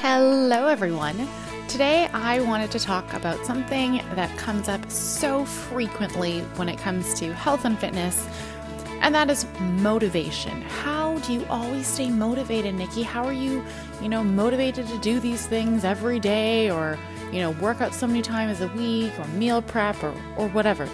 Hello, everyone. Today, I wanted to talk about something that comes up so frequently when it comes to health and fitness, and that is motivation. How do you always stay motivated, Nikki? How are you, you know, motivated to do these things every day or, you know, work out so many times a week or meal prep or, or whatever?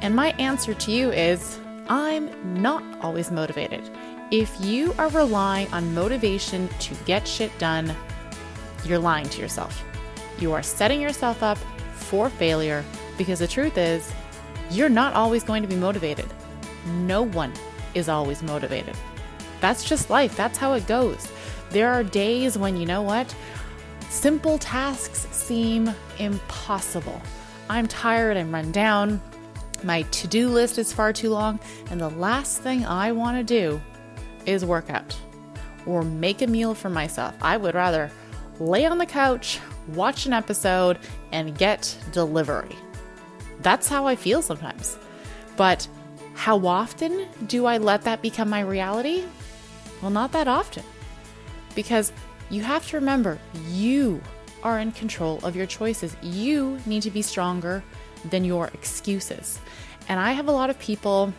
And my answer to you is I'm not always motivated. If you are relying on motivation to get shit done, you're lying to yourself. You are setting yourself up for failure because the truth is, you're not always going to be motivated. No one is always motivated. That's just life. That's how it goes. There are days when, you know what? Simple tasks seem impossible. I'm tired, I'm run down, my to do list is far too long, and the last thing I want to do is work out or make a meal for myself. I would rather lay on the couch, watch an episode, and get delivery. That's how I feel sometimes. But how often do I let that become my reality? Well, not that often. Because you have to remember, you are in control of your choices. You need to be stronger than your excuses. And I have a lot of people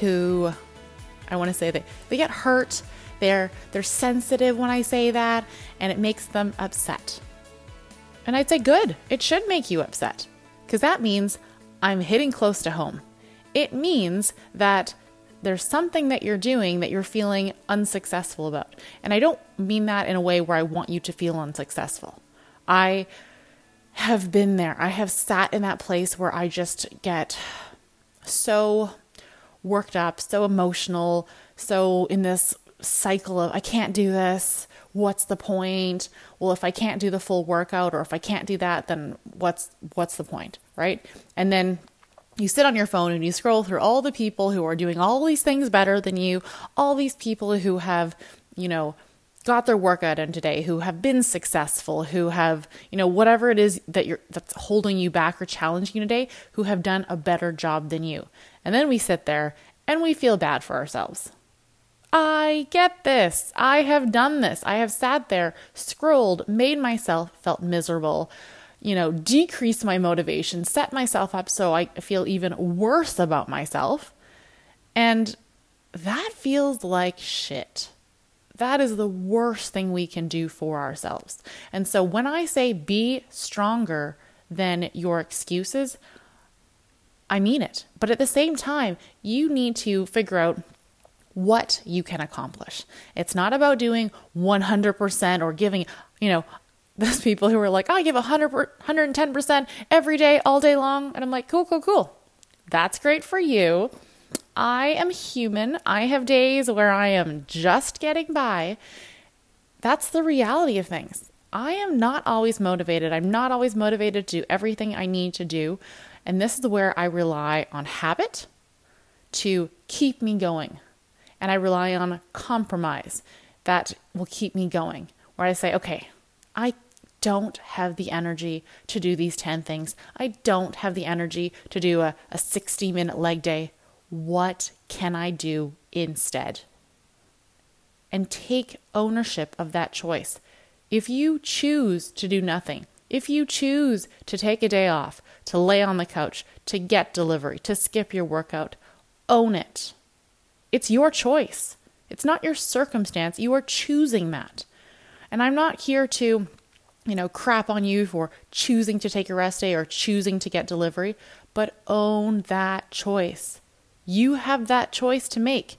who I want to say that they get hurt they're they're sensitive when I say that and it makes them upset. And I'd say good. It should make you upset because that means I'm hitting close to home. It means that there's something that you're doing that you're feeling unsuccessful about. And I don't mean that in a way where I want you to feel unsuccessful. I have been there. I have sat in that place where I just get so worked up, so emotional, so in this cycle of I can't do this. What's the point? Well, if I can't do the full workout or if I can't do that, then what's what's the point, right? And then you sit on your phone and you scroll through all the people who are doing all these things better than you, all these people who have, you know, got their workout in today, who have been successful, who have, you know, whatever it is that you're that's holding you back or challenging you today, who have done a better job than you. And then we sit there and we feel bad for ourselves. I get this. I have done this. I have sat there, scrolled, made myself felt miserable, you know, decreased my motivation, set myself up so I feel even worse about myself. And that feels like shit. That is the worst thing we can do for ourselves. And so when I say be stronger than your excuses, I mean it. But at the same time, you need to figure out what you can accomplish. It's not about doing 100% or giving, you know, those people who are like, I give 100, 110% every day, all day long. And I'm like, cool, cool, cool. That's great for you. I am human. I have days where I am just getting by. That's the reality of things. I am not always motivated. I'm not always motivated to do everything I need to do. And this is where I rely on habit to keep me going and I rely on compromise that will keep me going. Where I say, okay, I don't have the energy to do these 10 things. I don't have the energy to do a, a 60 minute leg day. What can I do instead? And take ownership of that choice. If you choose to do nothing, if you choose to take a day off, to lay on the couch, to get delivery, to skip your workout, own it. It's your choice. It's not your circumstance. You are choosing that. And I'm not here to, you know, crap on you for choosing to take a rest day or choosing to get delivery, but own that choice. You have that choice to make.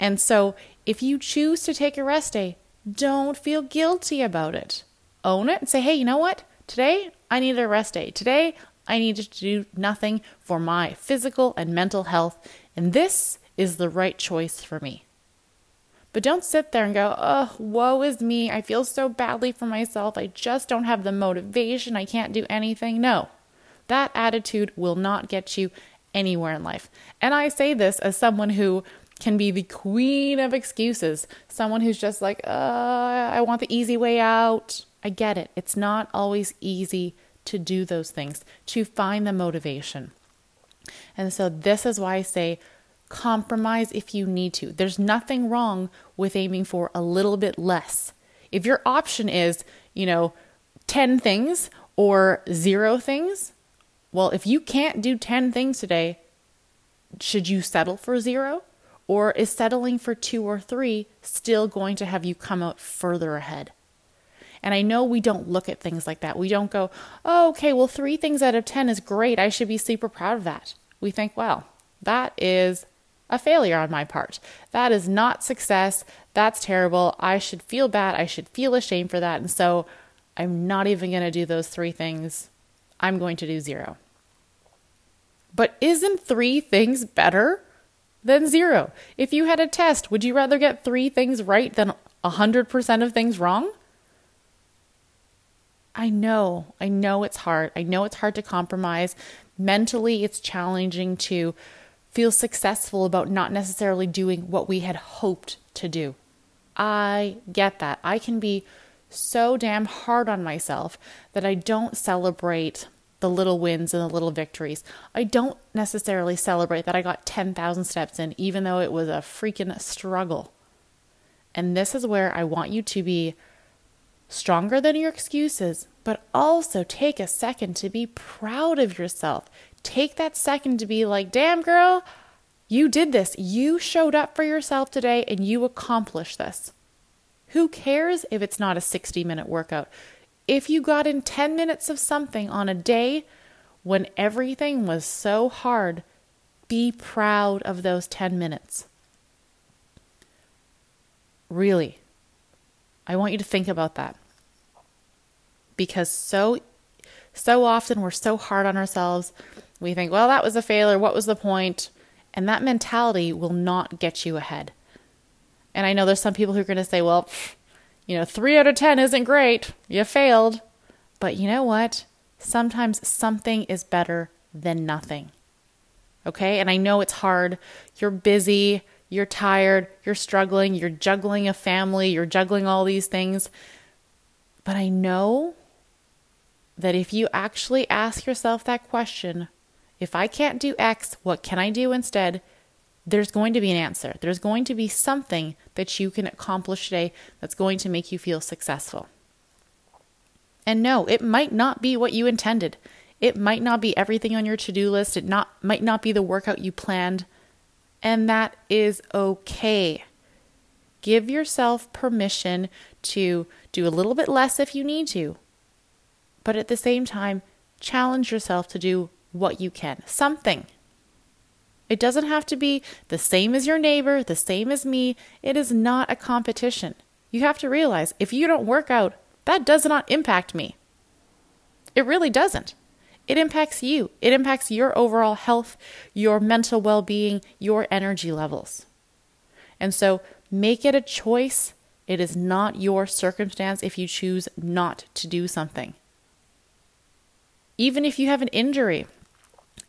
And so if you choose to take a rest day, don't feel guilty about it. Own it and say, hey, you know what? Today I need a rest day. Today I need to do nothing for my physical and mental health. And this is the right choice for me. But don't sit there and go, oh, woe is me. I feel so badly for myself. I just don't have the motivation. I can't do anything. No, that attitude will not get you anywhere in life. And I say this as someone who can be the queen of excuses, someone who's just like, uh, I want the easy way out. I get it. It's not always easy to do those things, to find the motivation. And so, this is why I say compromise if you need to. There's nothing wrong with aiming for a little bit less. If your option is, you know, 10 things or zero things, well, if you can't do 10 things today, should you settle for zero? Or is settling for two or three still going to have you come out further ahead? And I know we don't look at things like that. We don't go, oh, okay, well, three things out of 10 is great. I should be super proud of that. We think, well, that is a failure on my part. That is not success. That's terrible. I should feel bad. I should feel ashamed for that. And so I'm not even going to do those three things. I'm going to do zero. But isn't three things better than zero? If you had a test, would you rather get three things right than 100% of things wrong? I know, I know it's hard. I know it's hard to compromise. Mentally, it's challenging to feel successful about not necessarily doing what we had hoped to do. I get that. I can be so damn hard on myself that I don't celebrate the little wins and the little victories. I don't necessarily celebrate that I got 10,000 steps in, even though it was a freaking struggle. And this is where I want you to be stronger than your excuses, but also take a second to be proud of yourself. Take that second to be like, damn, girl, you did this. You showed up for yourself today and you accomplished this. Who cares if it's not a 60 minute workout? If you got in 10 minutes of something on a day when everything was so hard, be proud of those 10 minutes. Really, I want you to think about that because so so often we're so hard on ourselves. We think, well, that was a failure. What was the point? And that mentality will not get you ahead. And I know there's some people who are going to say, well, you know, three out of 10 isn't great. You failed. But you know what? Sometimes something is better than nothing. Okay. And I know it's hard. You're busy. You're tired. You're struggling. You're juggling a family. You're juggling all these things. But I know that if you actually ask yourself that question, if I can't do X, what can I do instead? There's going to be an answer. There's going to be something that you can accomplish today that's going to make you feel successful. And no, it might not be what you intended. It might not be everything on your to-do list. It not might not be the workout you planned. And that is okay. Give yourself permission to do a little bit less if you need to but at the same time, challenge yourself to do what you can. Something. It doesn't have to be the same as your neighbor, the same as me. It is not a competition. You have to realize if you don't work out, that does not impact me. It really doesn't. It impacts you. It impacts your overall health, your mental well being, your energy levels. And so make it a choice. It is not your circumstance if you choose not to do something even if you have an injury,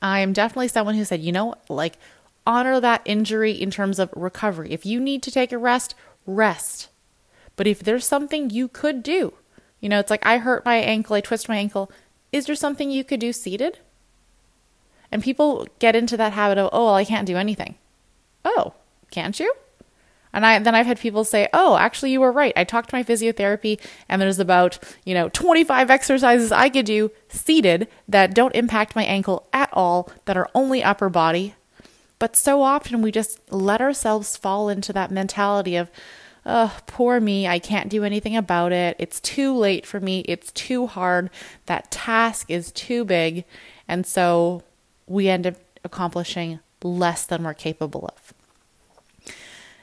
I am definitely someone who said, you know, like honor that injury in terms of recovery. If you need to take a rest, rest. But if there's something you could do, you know, it's like I hurt my ankle, I twist my ankle. Is there something you could do seated? And people get into that habit of, oh, well, I can't do anything. Oh, can't you? And I then I've had people say, "Oh, actually you were right. I talked to my physiotherapy and there's about, you know, 25 exercises I could do seated that don't impact my ankle at all, that are only upper body." But so often we just let ourselves fall into that mentality of, oh, poor me, I can't do anything about it. It's too late for me. It's too hard. That task is too big. And so we end up accomplishing less than we're capable of.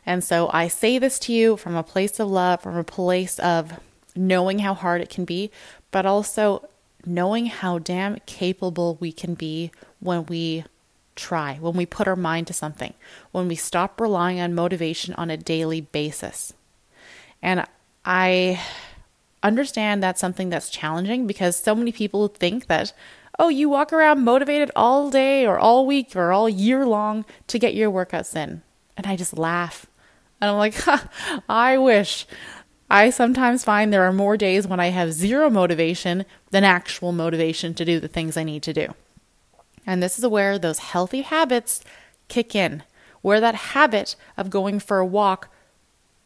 And so I say this to you from a place of love, from a place of knowing how hard it can be, but also knowing how damn capable we can be when we try, when we put our mind to something, when we stop relying on motivation on a daily basis. And I understand that's something that's challenging because so many people think that, oh, you walk around motivated all day or all week or all year long to get your workouts in. And I just laugh and I'm like, I wish. I sometimes find there are more days when I have zero motivation than actual motivation to do the things I need to do. And this is where those healthy habits kick in, where that habit of going for a walk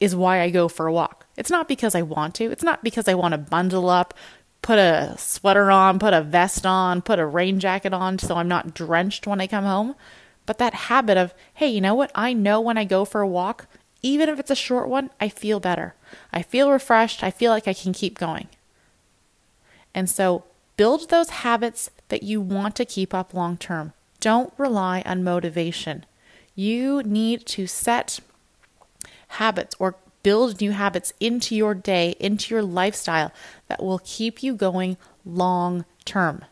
is why I go for a walk. It's not because I want to. It's not because I want to bundle up, put a sweater on, put a vest on, put a rain jacket on so I'm not drenched when I come home. But that habit of, hey, you know what? I know when I go for a walk, even if it's a short one, I feel better. I feel refreshed. I feel like I can keep going. And so build those habits that you want to keep up long term. Don't rely on motivation. You need to set habits or build new habits into your day, into your lifestyle that will keep you going long term.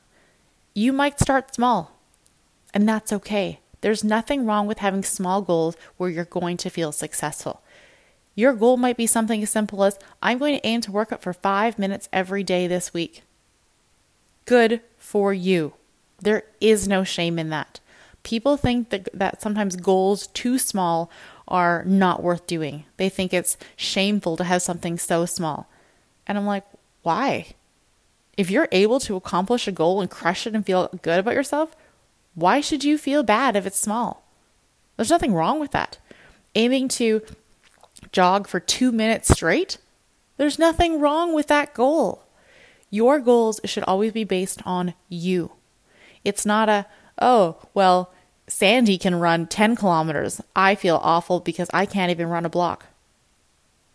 You might start small, and that's okay. There's nothing wrong with having small goals where you're going to feel successful. Your goal might be something as simple as I'm going to aim to work out for five minutes every day this week. Good for you. There is no shame in that. People think that, that sometimes goals too small are not worth doing. They think it's shameful to have something so small. And I'm like, why? If you're able to accomplish a goal and crush it and feel good about yourself, why should you feel bad if it's small? There's nothing wrong with that. Aiming to jog for two minutes straight, there's nothing wrong with that goal. Your goals should always be based on you. It's not a, oh, well, Sandy can run 10 kilometers. I feel awful because I can't even run a block.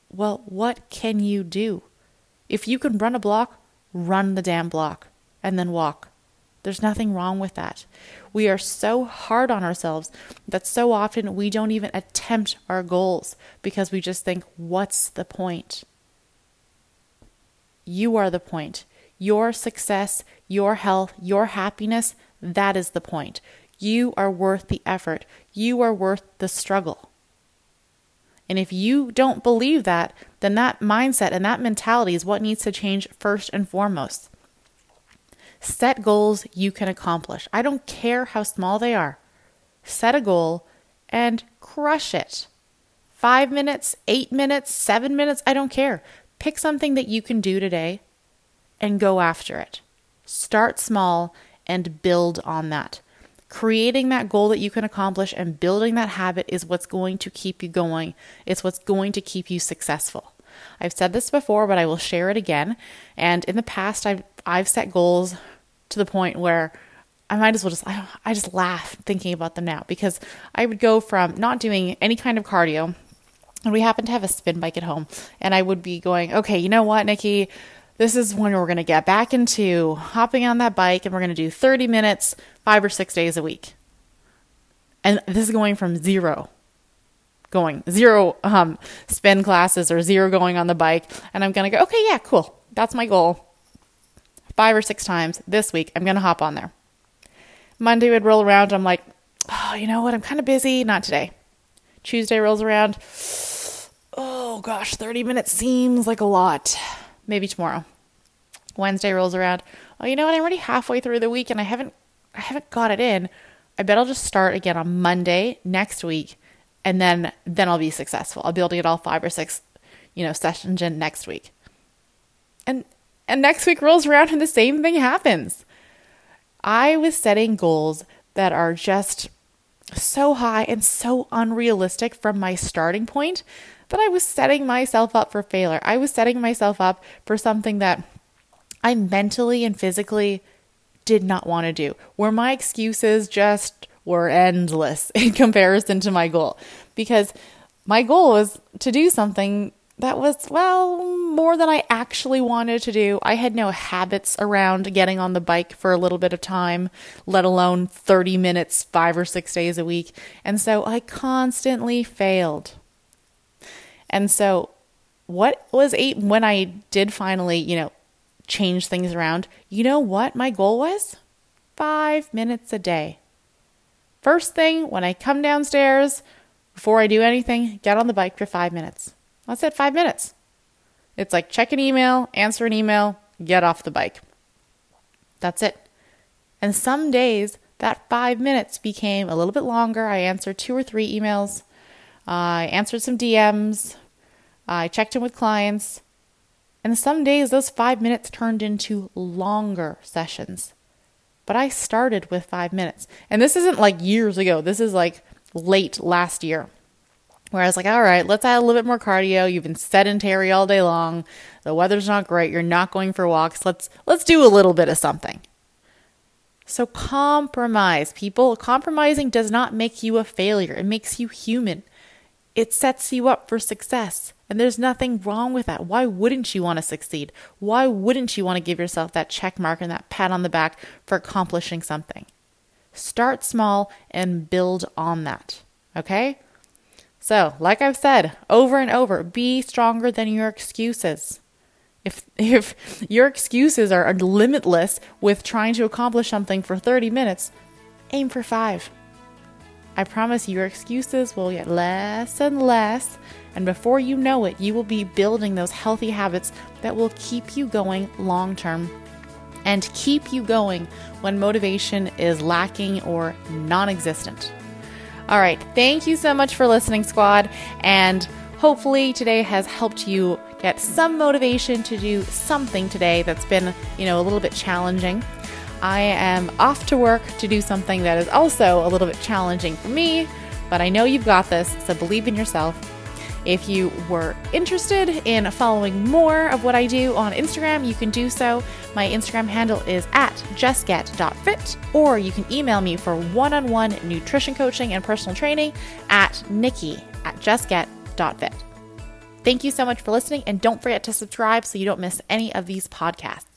Well, what can you do? If you can run a block, run the damn block and then walk. There's nothing wrong with that. We are so hard on ourselves that so often we don't even attempt our goals because we just think, what's the point? You are the point. Your success, your health, your happiness, that is the point. You are worth the effort. You are worth the struggle. And if you don't believe that, then that mindset and that mentality is what needs to change first and foremost. Set goals you can accomplish. I don't care how small they are. Set a goal and crush it. Five minutes, eight minutes, seven minutes, I don't care. Pick something that you can do today and go after it. Start small and build on that. Creating that goal that you can accomplish and building that habit is what's going to keep you going. It's what's going to keep you successful. I've said this before, but I will share it again. And in the past, I've I've set goals to the point where I might as well just I, I just laugh thinking about them now because I would go from not doing any kind of cardio, and we happen to have a spin bike at home, and I would be going, okay, you know what, Nikki, this is when we're going to get back into hopping on that bike, and we're going to do 30 minutes, five or six days a week, and this is going from zero going zero um, spin classes or zero going on the bike. And I'm going to go, okay, yeah, cool. That's my goal. Five or six times this week, I'm going to hop on there. Monday would roll around. I'm like, oh, you know what? I'm kind of busy. Not today. Tuesday rolls around. Oh gosh, 30 minutes seems like a lot. Maybe tomorrow. Wednesday rolls around. Oh, you know what? I'm already halfway through the week and I haven't I haven't got it in. I bet I'll just start again on Monday next week and then then I'll be successful. I'll be able to get all five or six, you know, sessions in next week. And and next week rolls around and the same thing happens. I was setting goals that are just so high and so unrealistic from my starting point that I was setting myself up for failure. I was setting myself up for something that I mentally and physically did not want to do, Were my excuses just were endless in comparison to my goal because my goal was to do something that was, well, more than I actually wanted to do. I had no habits around getting on the bike for a little bit of time, let alone 30 minutes, five or six days a week. And so I constantly failed. And so, what was eight when I did finally, you know, change things around? You know what my goal was? Five minutes a day. First thing when I come downstairs, before I do anything, get on the bike for five minutes. That's it, five minutes. It's like check an email, answer an email, get off the bike. That's it. And some days, that five minutes became a little bit longer. I answered two or three emails, I answered some DMs, I checked in with clients. And some days, those five minutes turned into longer sessions but I started with five minutes. And this isn't like years ago, this is like late last year. Where I was like, all right, let's add a little bit more cardio. You've been sedentary all day long. The weather's not great. You're not going for walks. Let's let's do a little bit of something. So compromise, people. Compromising does not make you a failure. It makes you human. It sets you up for success. And there's nothing wrong with that. Why wouldn't you want to succeed? Why wouldn't you want to give yourself that check mark and that pat on the back for accomplishing something? Start small and build on that. Okay? So, like I've said over and over, be stronger than your excuses. If if your excuses are limitless with trying to accomplish something for 30 minutes, aim for 5. I promise your excuses will get less and less, and before you know it, you will be building those healthy habits that will keep you going long term and keep you going when motivation is lacking or non existent. All right. Thank you so much for listening, squad. And hopefully today has helped you get some motivation to do something today that's been, you know, a little bit challenging. I am off to work to do something that is also a little bit challenging for me, but I know you've got this, so believe in yourself. If you were interested in following more of what I do on Instagram, you can do so. My Instagram handle is at justget.fit, or you can email me for one on one nutrition coaching and personal training at nikki at justget.fit. Thank you so much for listening, and don't forget to subscribe so you don't miss any of these podcasts.